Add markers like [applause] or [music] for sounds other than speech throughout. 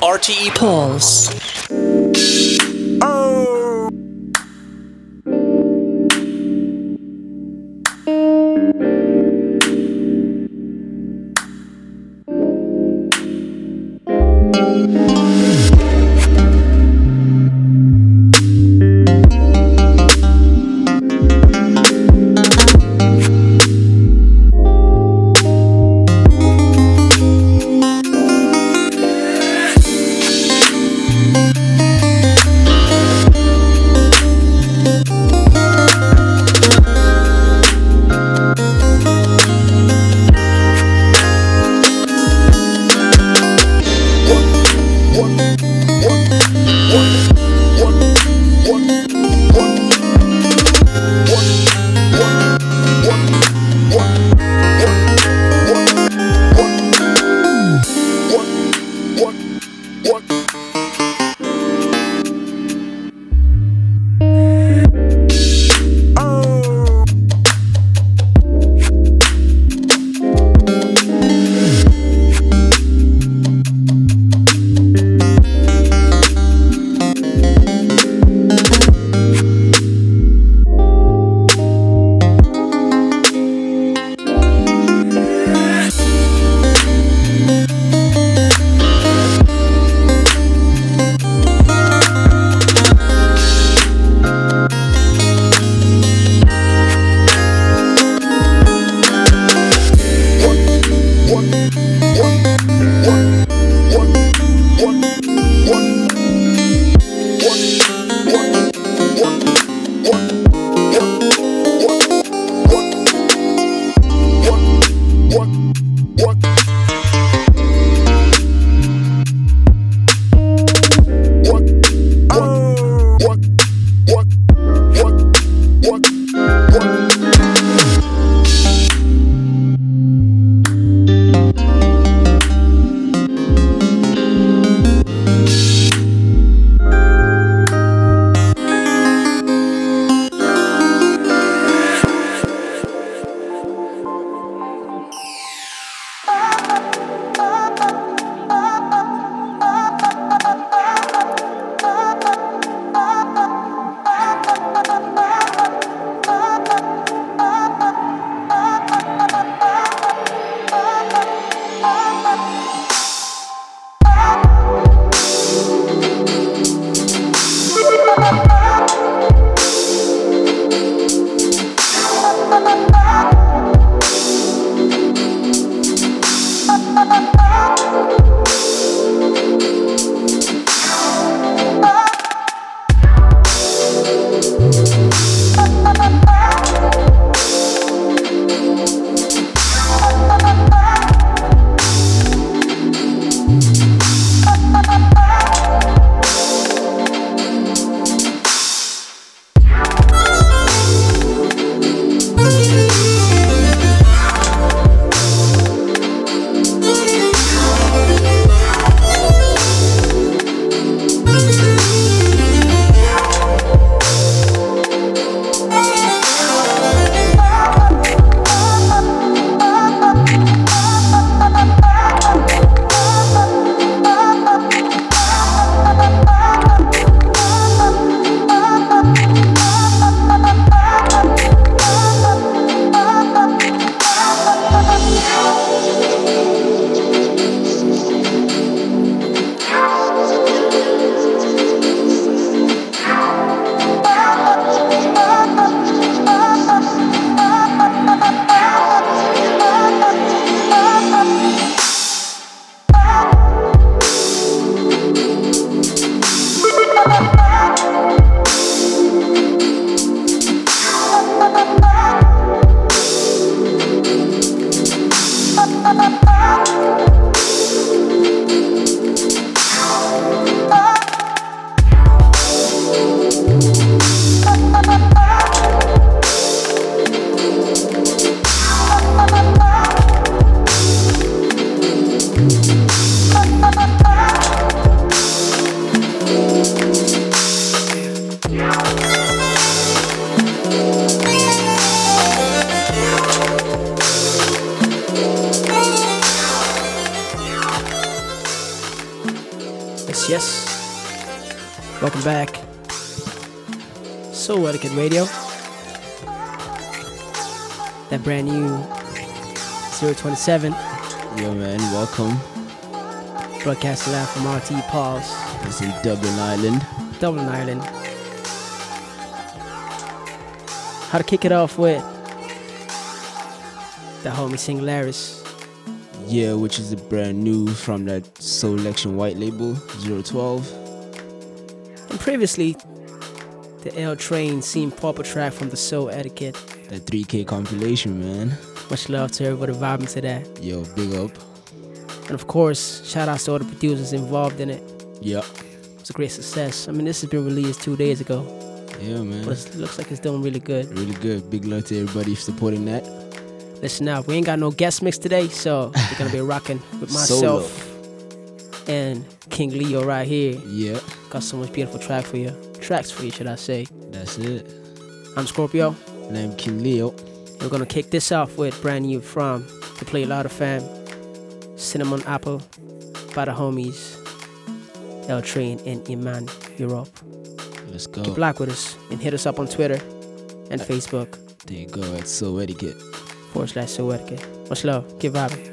RTE Pulse. what, what. 027 Yo, man, welcome. broadcasting live from RTE Pulse, This is Dublin Island. Dublin, Ireland. How to kick it off with the homie Singularis. Yeah, which is a brand new from that Soul Election White label, 012. And previously, the L Train Scene Proper track from the Souletiquette. That 3K compilation, man. Much love to everybody vibing to that. Yo, big up. And of course, shout outs to all the producers involved in it. Yeah. It's a great success. I mean, this has been released two days ago, Yeah, man. but it looks like it's doing really good. Really good. Big love to everybody supporting that. Listen up, we ain't got no guest mix today, so we're gonna be [laughs] rocking with myself and King Leo right here. Yeah, Got so much beautiful track for you, tracks for you, should I say? that's it. I'm Scorpio. And I'm King Leo. We're gonna kick this off with brand new from the Play Louder fam, Cinnamon Apple, by the homies, L Train and Iman Europe. Let's go. Keep black with us and hit us up on Twitter and uh, Facebook There you go. It's Souletiquette. forward slash souletiquette. Much love. Keep vibing.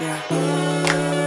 Yeah.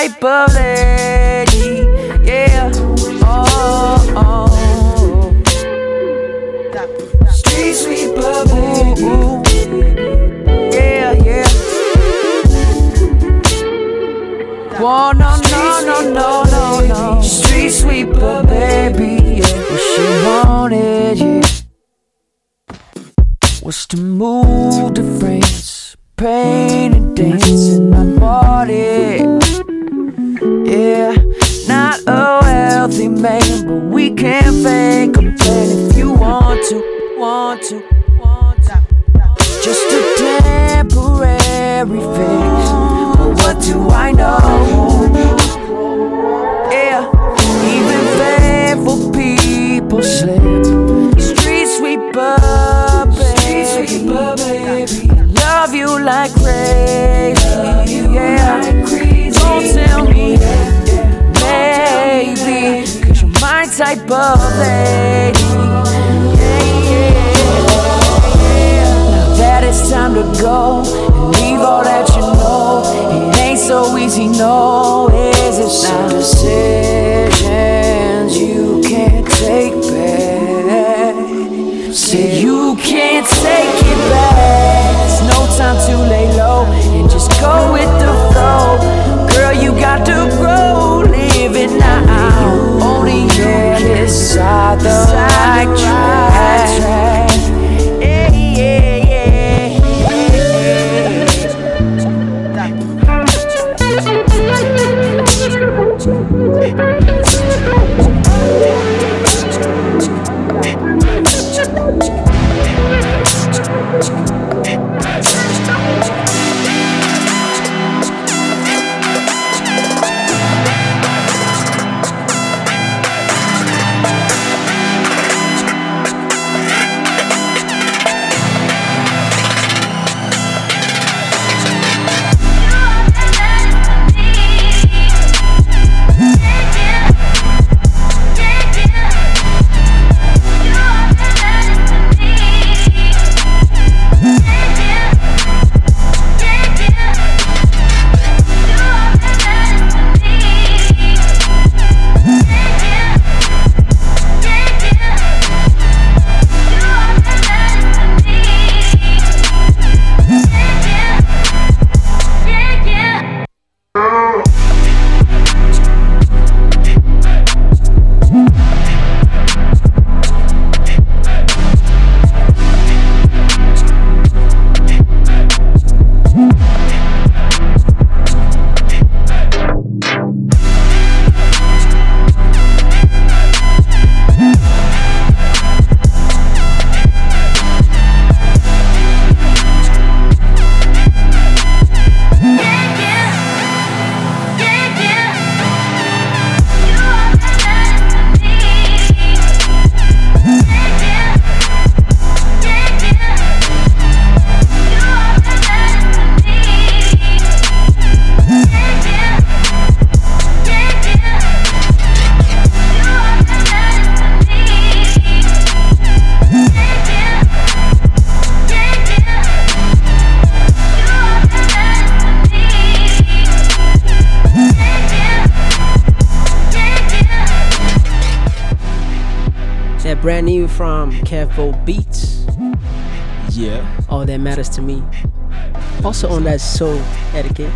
Type of lady, yeah. Oh, oh. Street sweeper, baby. Yeah, yeah. Whoa, no, no, no, no, no, no. Street sweeper, baby. Yeah, what she wanted, yeah. Was to move to France, paint and dance, Yeah, not a wealthy man, but we can fake a plan if you want to, want to, want to. Just a temporary fix. But what do I know? Yeah, even faithful people slip. Street sweeper, baby. Love you like crazy. Yeah, don't tell me Cause you're my type of lady. Yeah, yeah. Now that it's time to go and leave all that you know. It ain't so easy, no, is it? Some decisions you can't take back. Say you can't take it back. There's no time to lay low and just go with the flow. Girl, you got to grow, live it now. Decide the right track. From Beats. Yeah, All that matters to me. Also on that soul etiquette.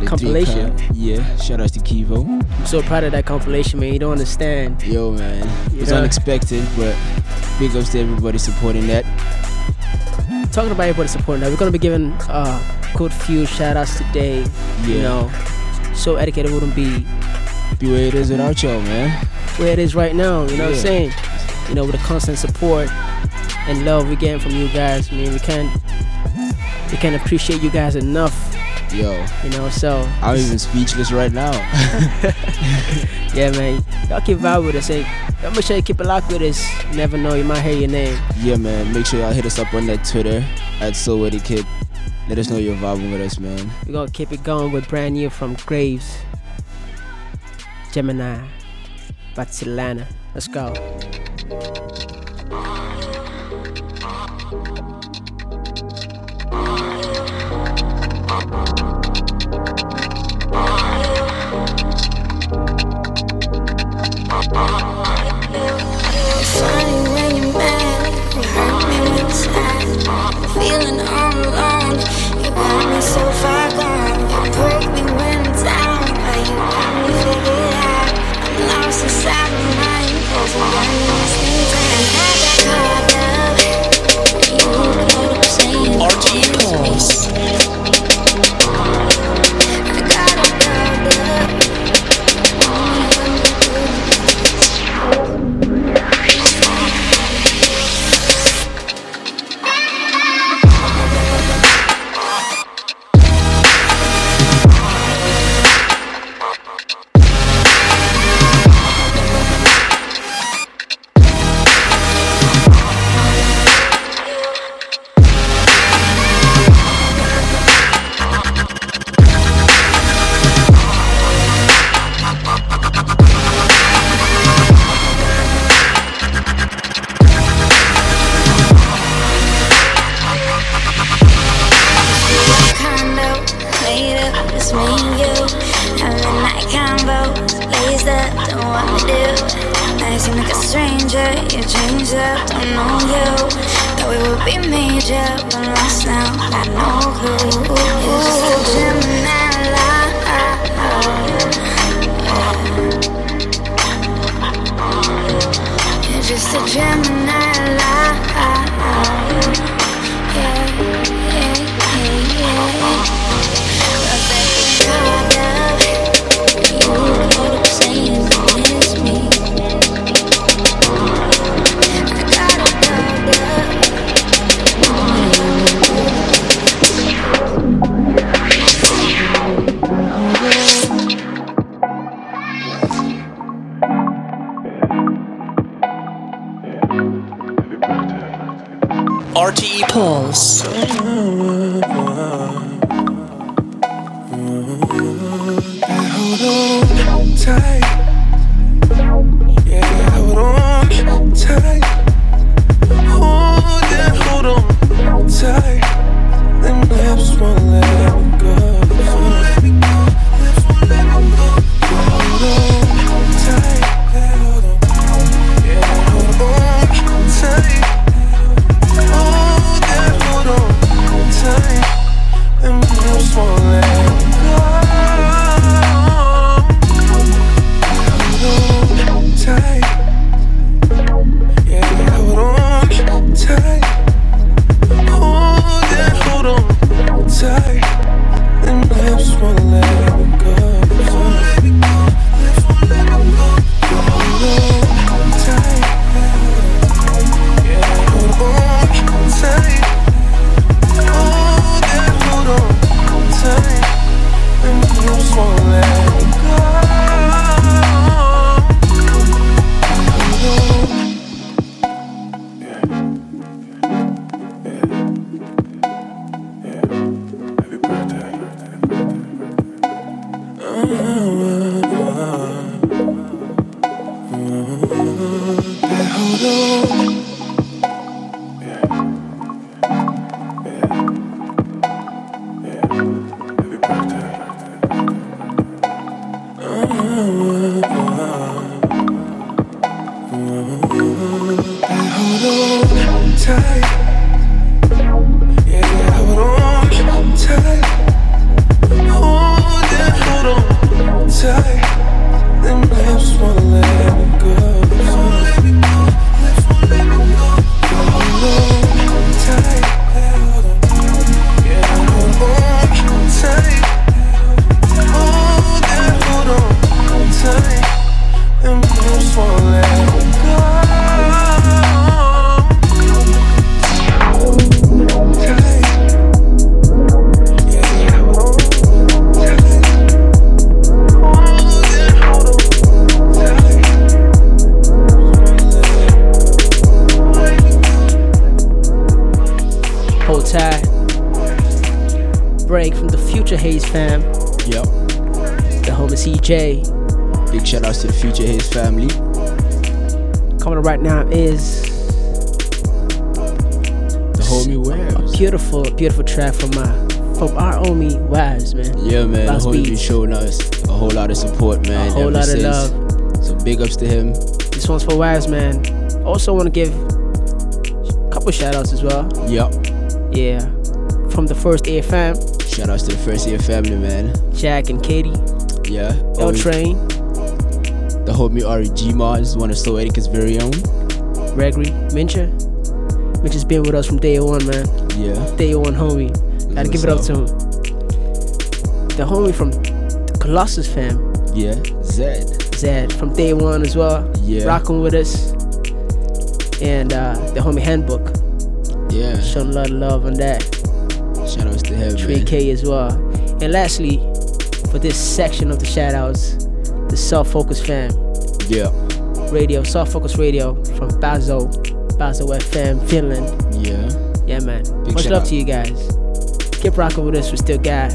The compilation. 3 Yeah, shout out to Kivo. I'm so proud of that compilation, man. You don't understand. Yo, man. You It's know? unexpected, but big ups to everybody supporting that. Talking about everybody supporting that, we're gonna be giving uh good few shout outs today. You know, Souletiquette wouldn't be Be where it is without y'all, man. where it is right now. You know what I'm saying? You know, with the constant support and love we're getting from you guys. I mean, we can't we can't appreciate you guys enough. Yo, You know, so I'm even speechless right now. [laughs] yeah, man. Y'all keep vibe with us. Hey, y'all make sure you keep it locked with us. You never know, you might hear your name. yeah, man. Make sure y'all hit us up on that Twitter at Souletiquette. Let us know you're vibing with us, man. We're gonna keep it going with brand new from Graves, Gemini, Batsilana. Let's go. Right now is The homie a Waves. beautiful, beautiful track from my from our homie Waz, man. Yeah, man. The Last homie been showing us a whole lot of support, man. a whole lot of love. So big ups to him. This one's for Waz, man. Also want to give a couple shout outs as well. Yep. Yeah. From the first air fam, Shout outs to the first family, man. Jack and Katie, Yeah. L Train, The homie Ari G Mars, one of Souletiquette's very own. Gregory, Mincha. Minch has been with us from day one, man. Yeah. Day one homie. Gotta give it up to him. The homie from the Colossus fam, Yeah. Zed. Zed, from day one as well. Yeah. Rocking with us. And uh, the homie handbook. Yeah. Showing a lot of love on that. Shout outs to him, Trey man. K as well. And lastly, for this section of the shout outs, the Self Focus fam. Yeah. Radio, Self Focus Radio from Bazo, Bazo FM, Finland. Yeah. Yeah, man. Big Much love out. to you guys. Keep rocking with us. We still got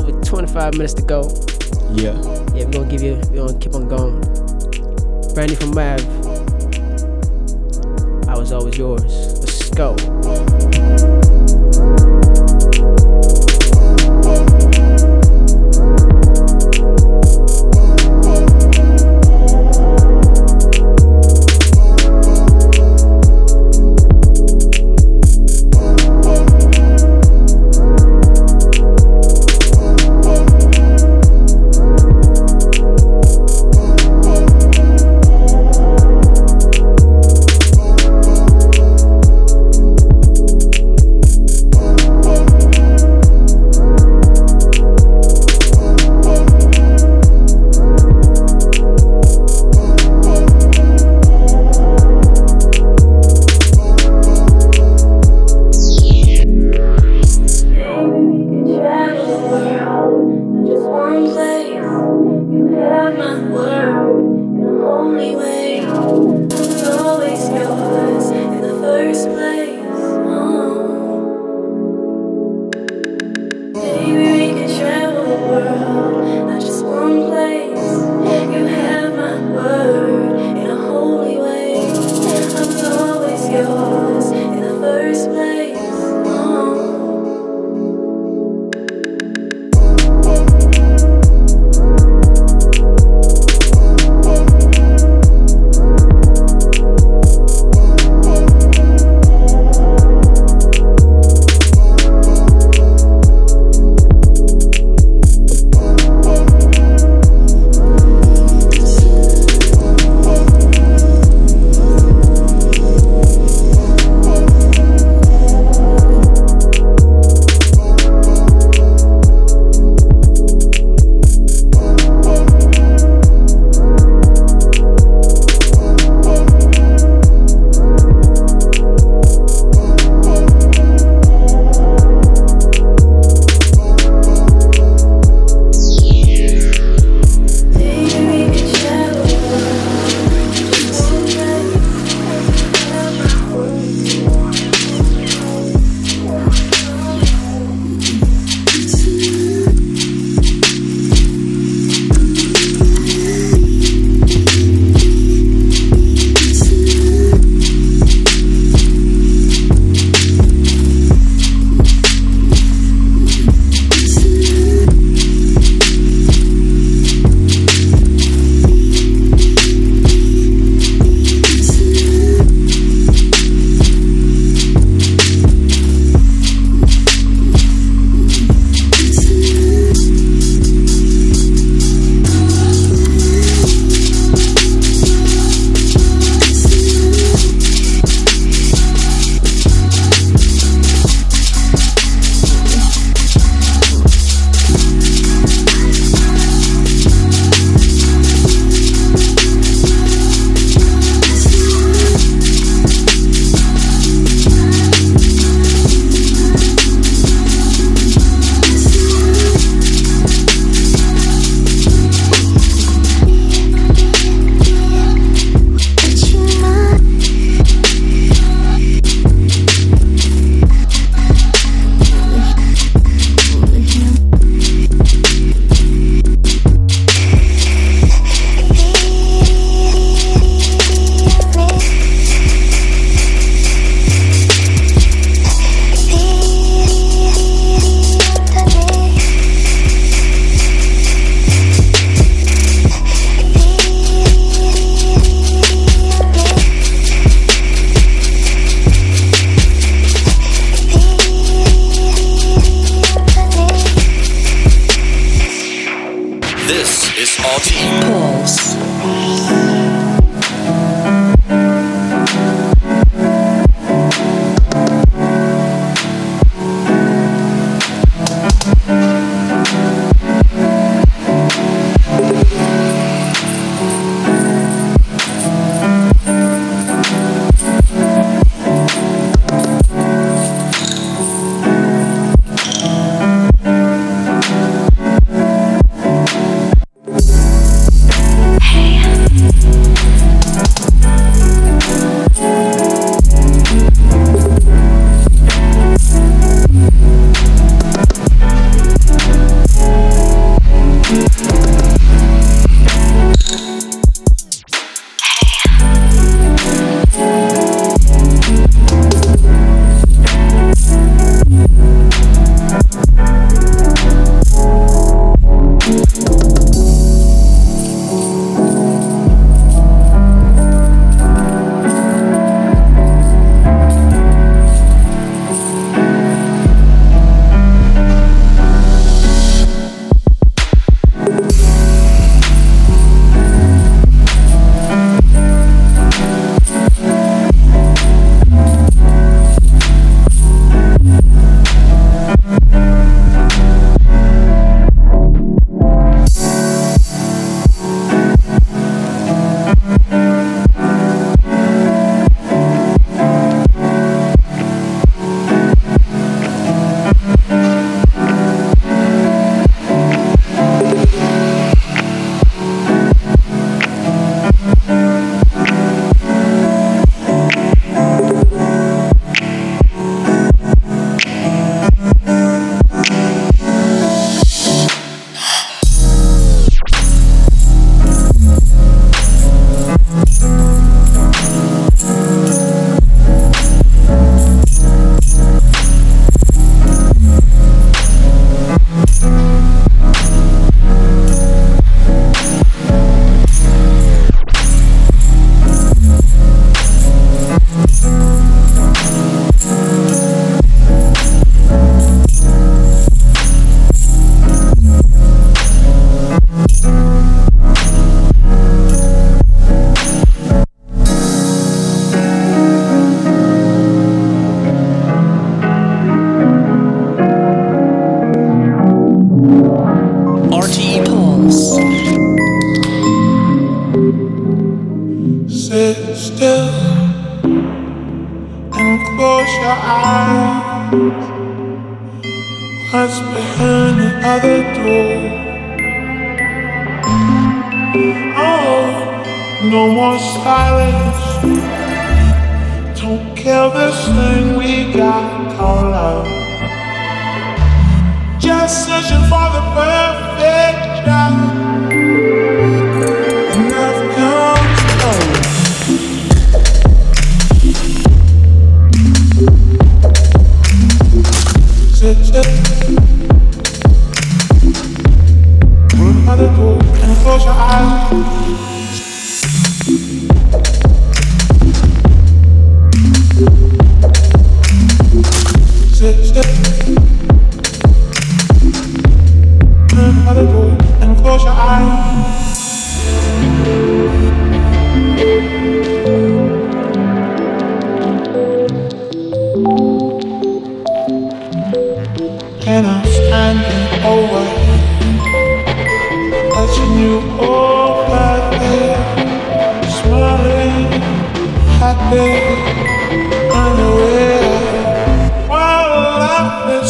over 25 minutes to go. Yeah. Yeah, we're gonna give you, we're gonna keep on going. Brandy from Mav. I was always yours. Let's go.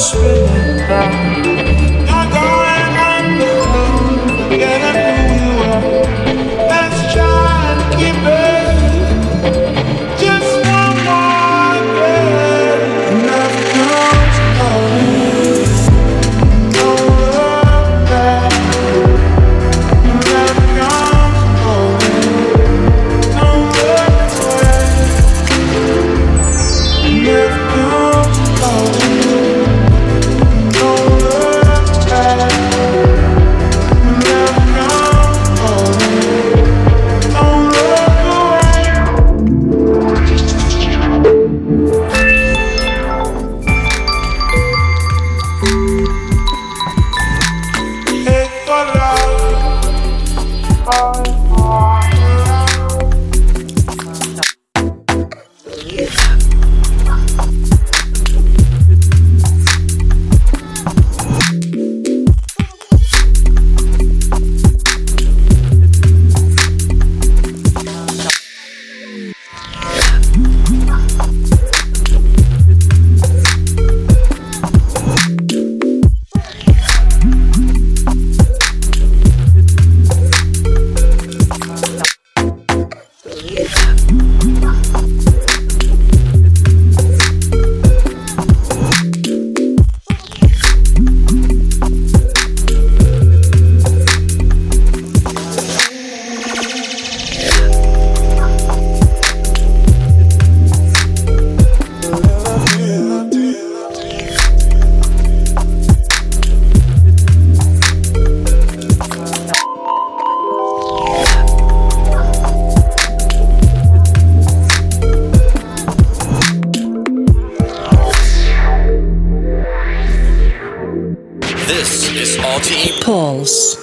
Spinning Pulse.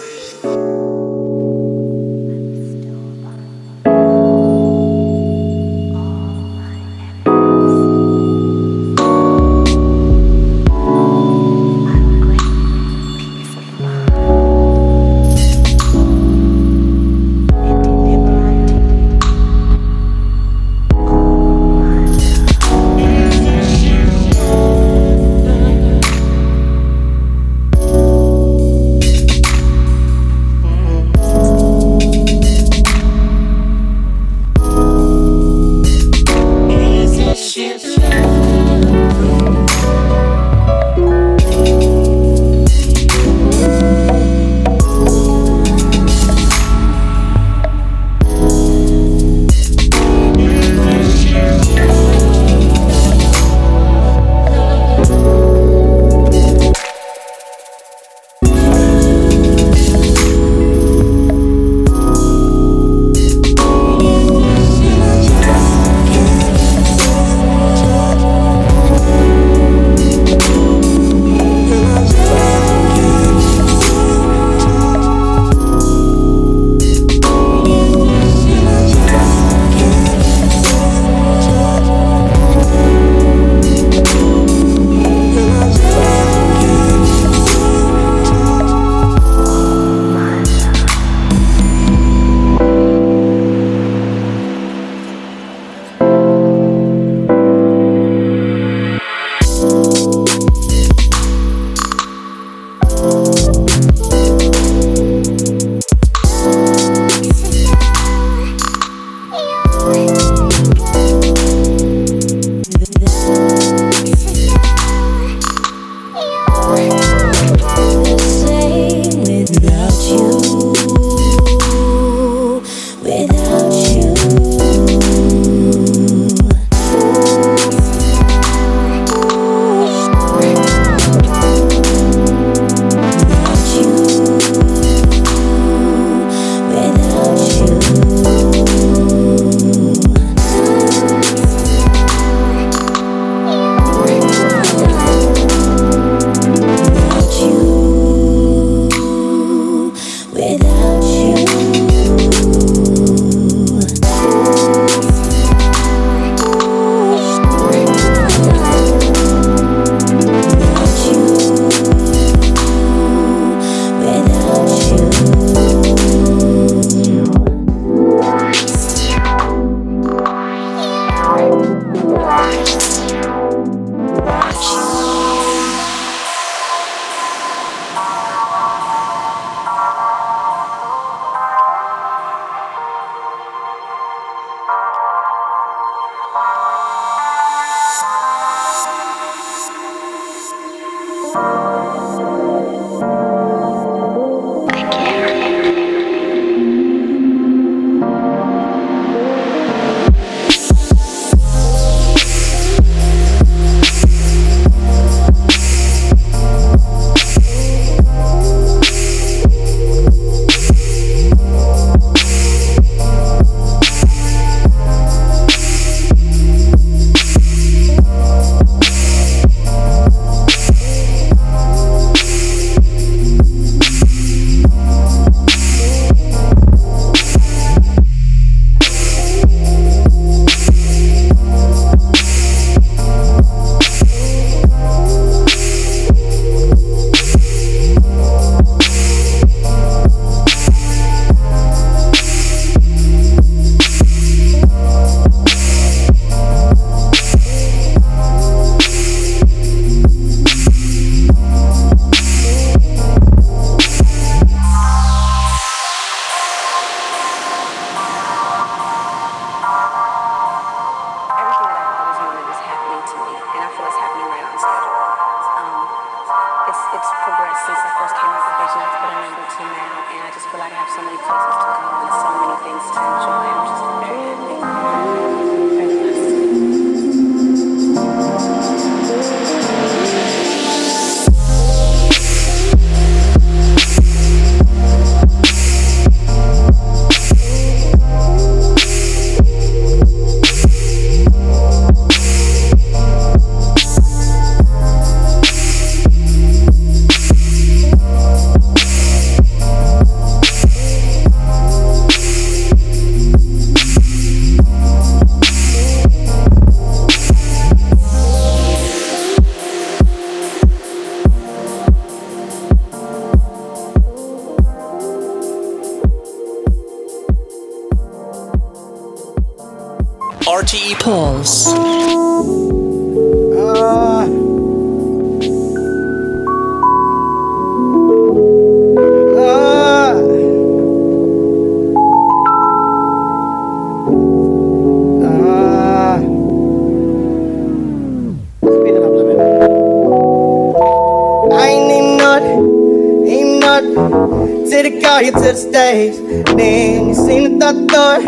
They you to the stage. Then you seen the thought,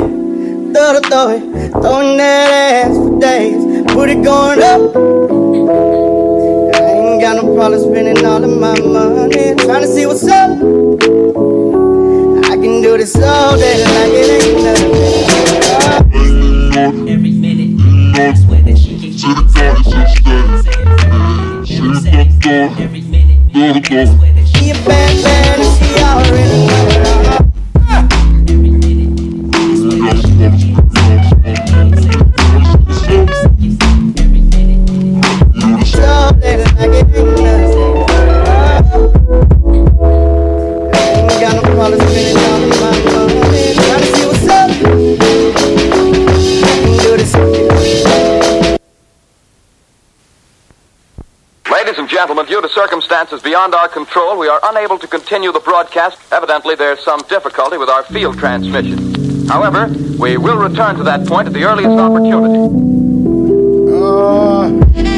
thought, thought, throwing that ass for days. Put it going up. I ain't got no problem spending all of my money. Trying to see what's up. I can do this all day like it ain't nothing. Every minute, I swear that she keeps Every minute, I swear that She a bad, bad, and she already circumstances beyond our control, we are unable to continue the broadcast. Evidently, there's some difficulty with our field transmission. However, we will return to that point at the earliest opportunity. Man,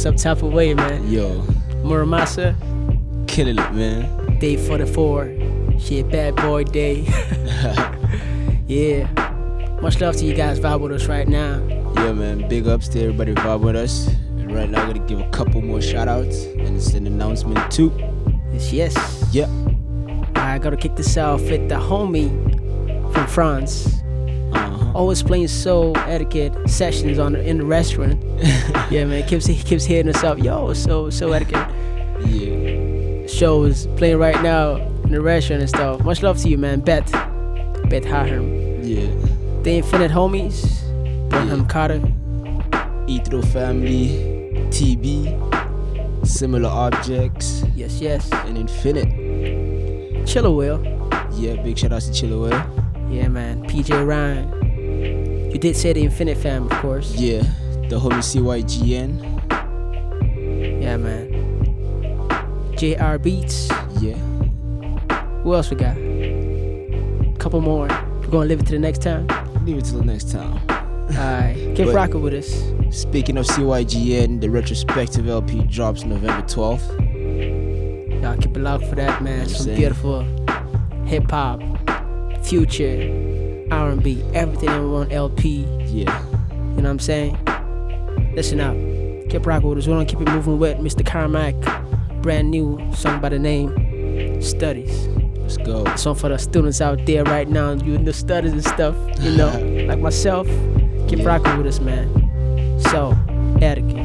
some type of way, man. Yo, Muramasa, killing it, man. day 44. Shit, bad boy day. [laughs] yeah. Much love to you guys vibe with us right now. Yeah, man. Big ups to everybody vibing with us. And right now, I'm gonna give a couple more shout outs. And it's an announcement, too. Yes, yes. Yeah. I gotta kick this off with the homie from France. Always playing Souletiquette sessions on in the restaurant. [laughs] yeah, man. Keeps he keeps hitting us up. Yo, so Souletiquette Yeah. shows playing right now in the restaurant and stuff. Much love to you, man. Bet, Bet Hahem. Yeah. The Infinite Homies, Bonham Carter. Ethro Family, TB, Similar Objects, Yes, yes. and Infinite. Chiller Will. Yeah, big shout outs to Chillaway. Yeah, man. PJ Ryan. You did say the Infinite Fam, of course. Yeah, the homie CYGN. Yeah, man. JR Beats. Yeah. Who else we got? Couple more. We're gonna live it to the next time. Leave it till the next time. Alright. [laughs] Keep rocking with us. Speaking of CYGN, the retrospective LP drops November 12th. Y'all keep it locked for that, man. Some beautiful hip hop, future, R&B, everything in one LP. Yeah. You know what I'm saying? Listen up. Keep rocking with us. We're gonna keep it moving with Mr. Carmack. Brand new song by the name Studies. Let's go. Song for the students out there right now, you in the studies and stuff, you know, [laughs] like myself. Keep Yeah. rocking with us, man. So, etiquette.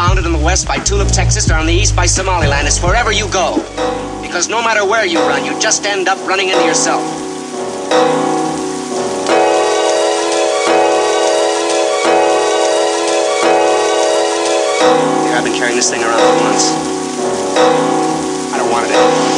Bounded in the west by Tulip, Texas, or on the east by Somaliland. It's wherever you go. Because no matter where you run, you just end up running into yourself. Here, I've been carrying this thing around for months. I don't want it anymore.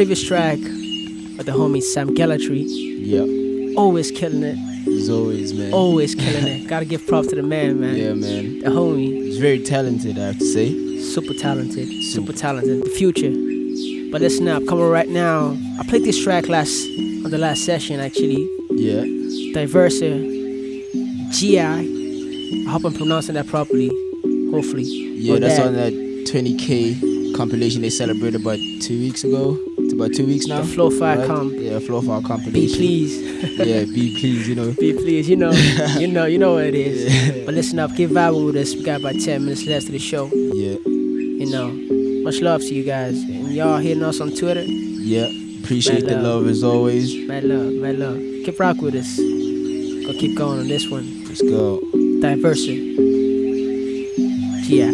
Previous track with the homie Sam Gellaitry. Yeah. Always killing it. As always, man. Always killing it. [laughs] Gotta give props to the man, man. Yeah, man. The homie. He's very talented, I have to say. Super talented. Super talented. The future. But listen up, coming right now. I played this track last on the last session actually. Yeah. Diversa. GI. I hope I'm pronouncing that properly. Hopefully. Yeah, Or that's that. on that 20k compilation they celebrated about two weeks ago. It's about two weeks now. The Flow Fire right? comp. Yeah, Flow Fire Be please. [laughs] yeah, be please, you know. Be please, you know, [laughs] you know, you know what it is. But listen up, keep vibing with us. We got about 10 minutes left of the show. Yeah. You know, much love to you guys. And y'all hitting us on Twitter. Yeah. Appreciate Mad the love as always. Mad love, mad love. Keep rock with us. Gonna keep going on this one. Let's go. Diversity. Yeah.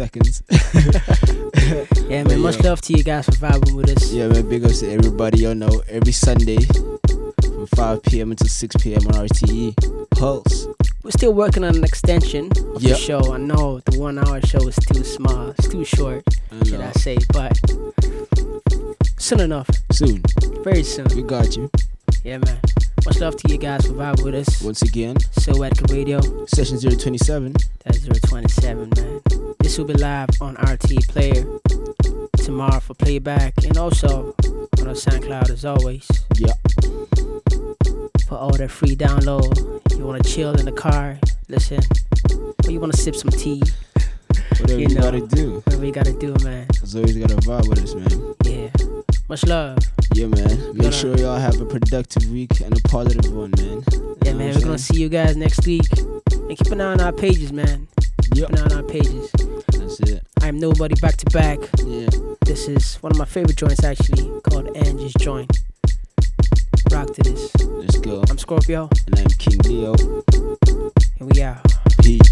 Seconds. [laughs] Yeah, man, much yeah. love to you guys for vibing with us. Yeah, man. Big ups to everybody. You know, every Sunday from 5 p.m. until 6 p.m. on RTE Pulse. We're still working on an extension of Yep. the show. I know the one hour show is too small, it's too short, I should. I say, but soon enough, Soon, very soon. we got you. Yeah, man. Much love to you guys for vibing with us. Once again, Souletiquette Radio, session 027. that's 027, man. This will be live on RTE Player tomorrow for playback and also on our SoundCloud as always. Yeah. For all that free download, you want to chill in the car, listen, or you want to sip some tea, Whatever You you, know. gotta do. whatever you gotta do, man. As always, gotta vibe with us, man. Yeah. Much love. Yeah, man. Make sure y'all have a productive week and a positive one, man. Yeah, man. We're gonna see you guys next week. And keep an eye on our pages, man. Keep Yep. an eye on our pages. That's it. I'm nobody back to back. Yeah. This is one of my favorite joints actually, called Angie's Joint. Rock to this. Let's go. I'm Scorpio, And I'm King Leo. and we out. Peace.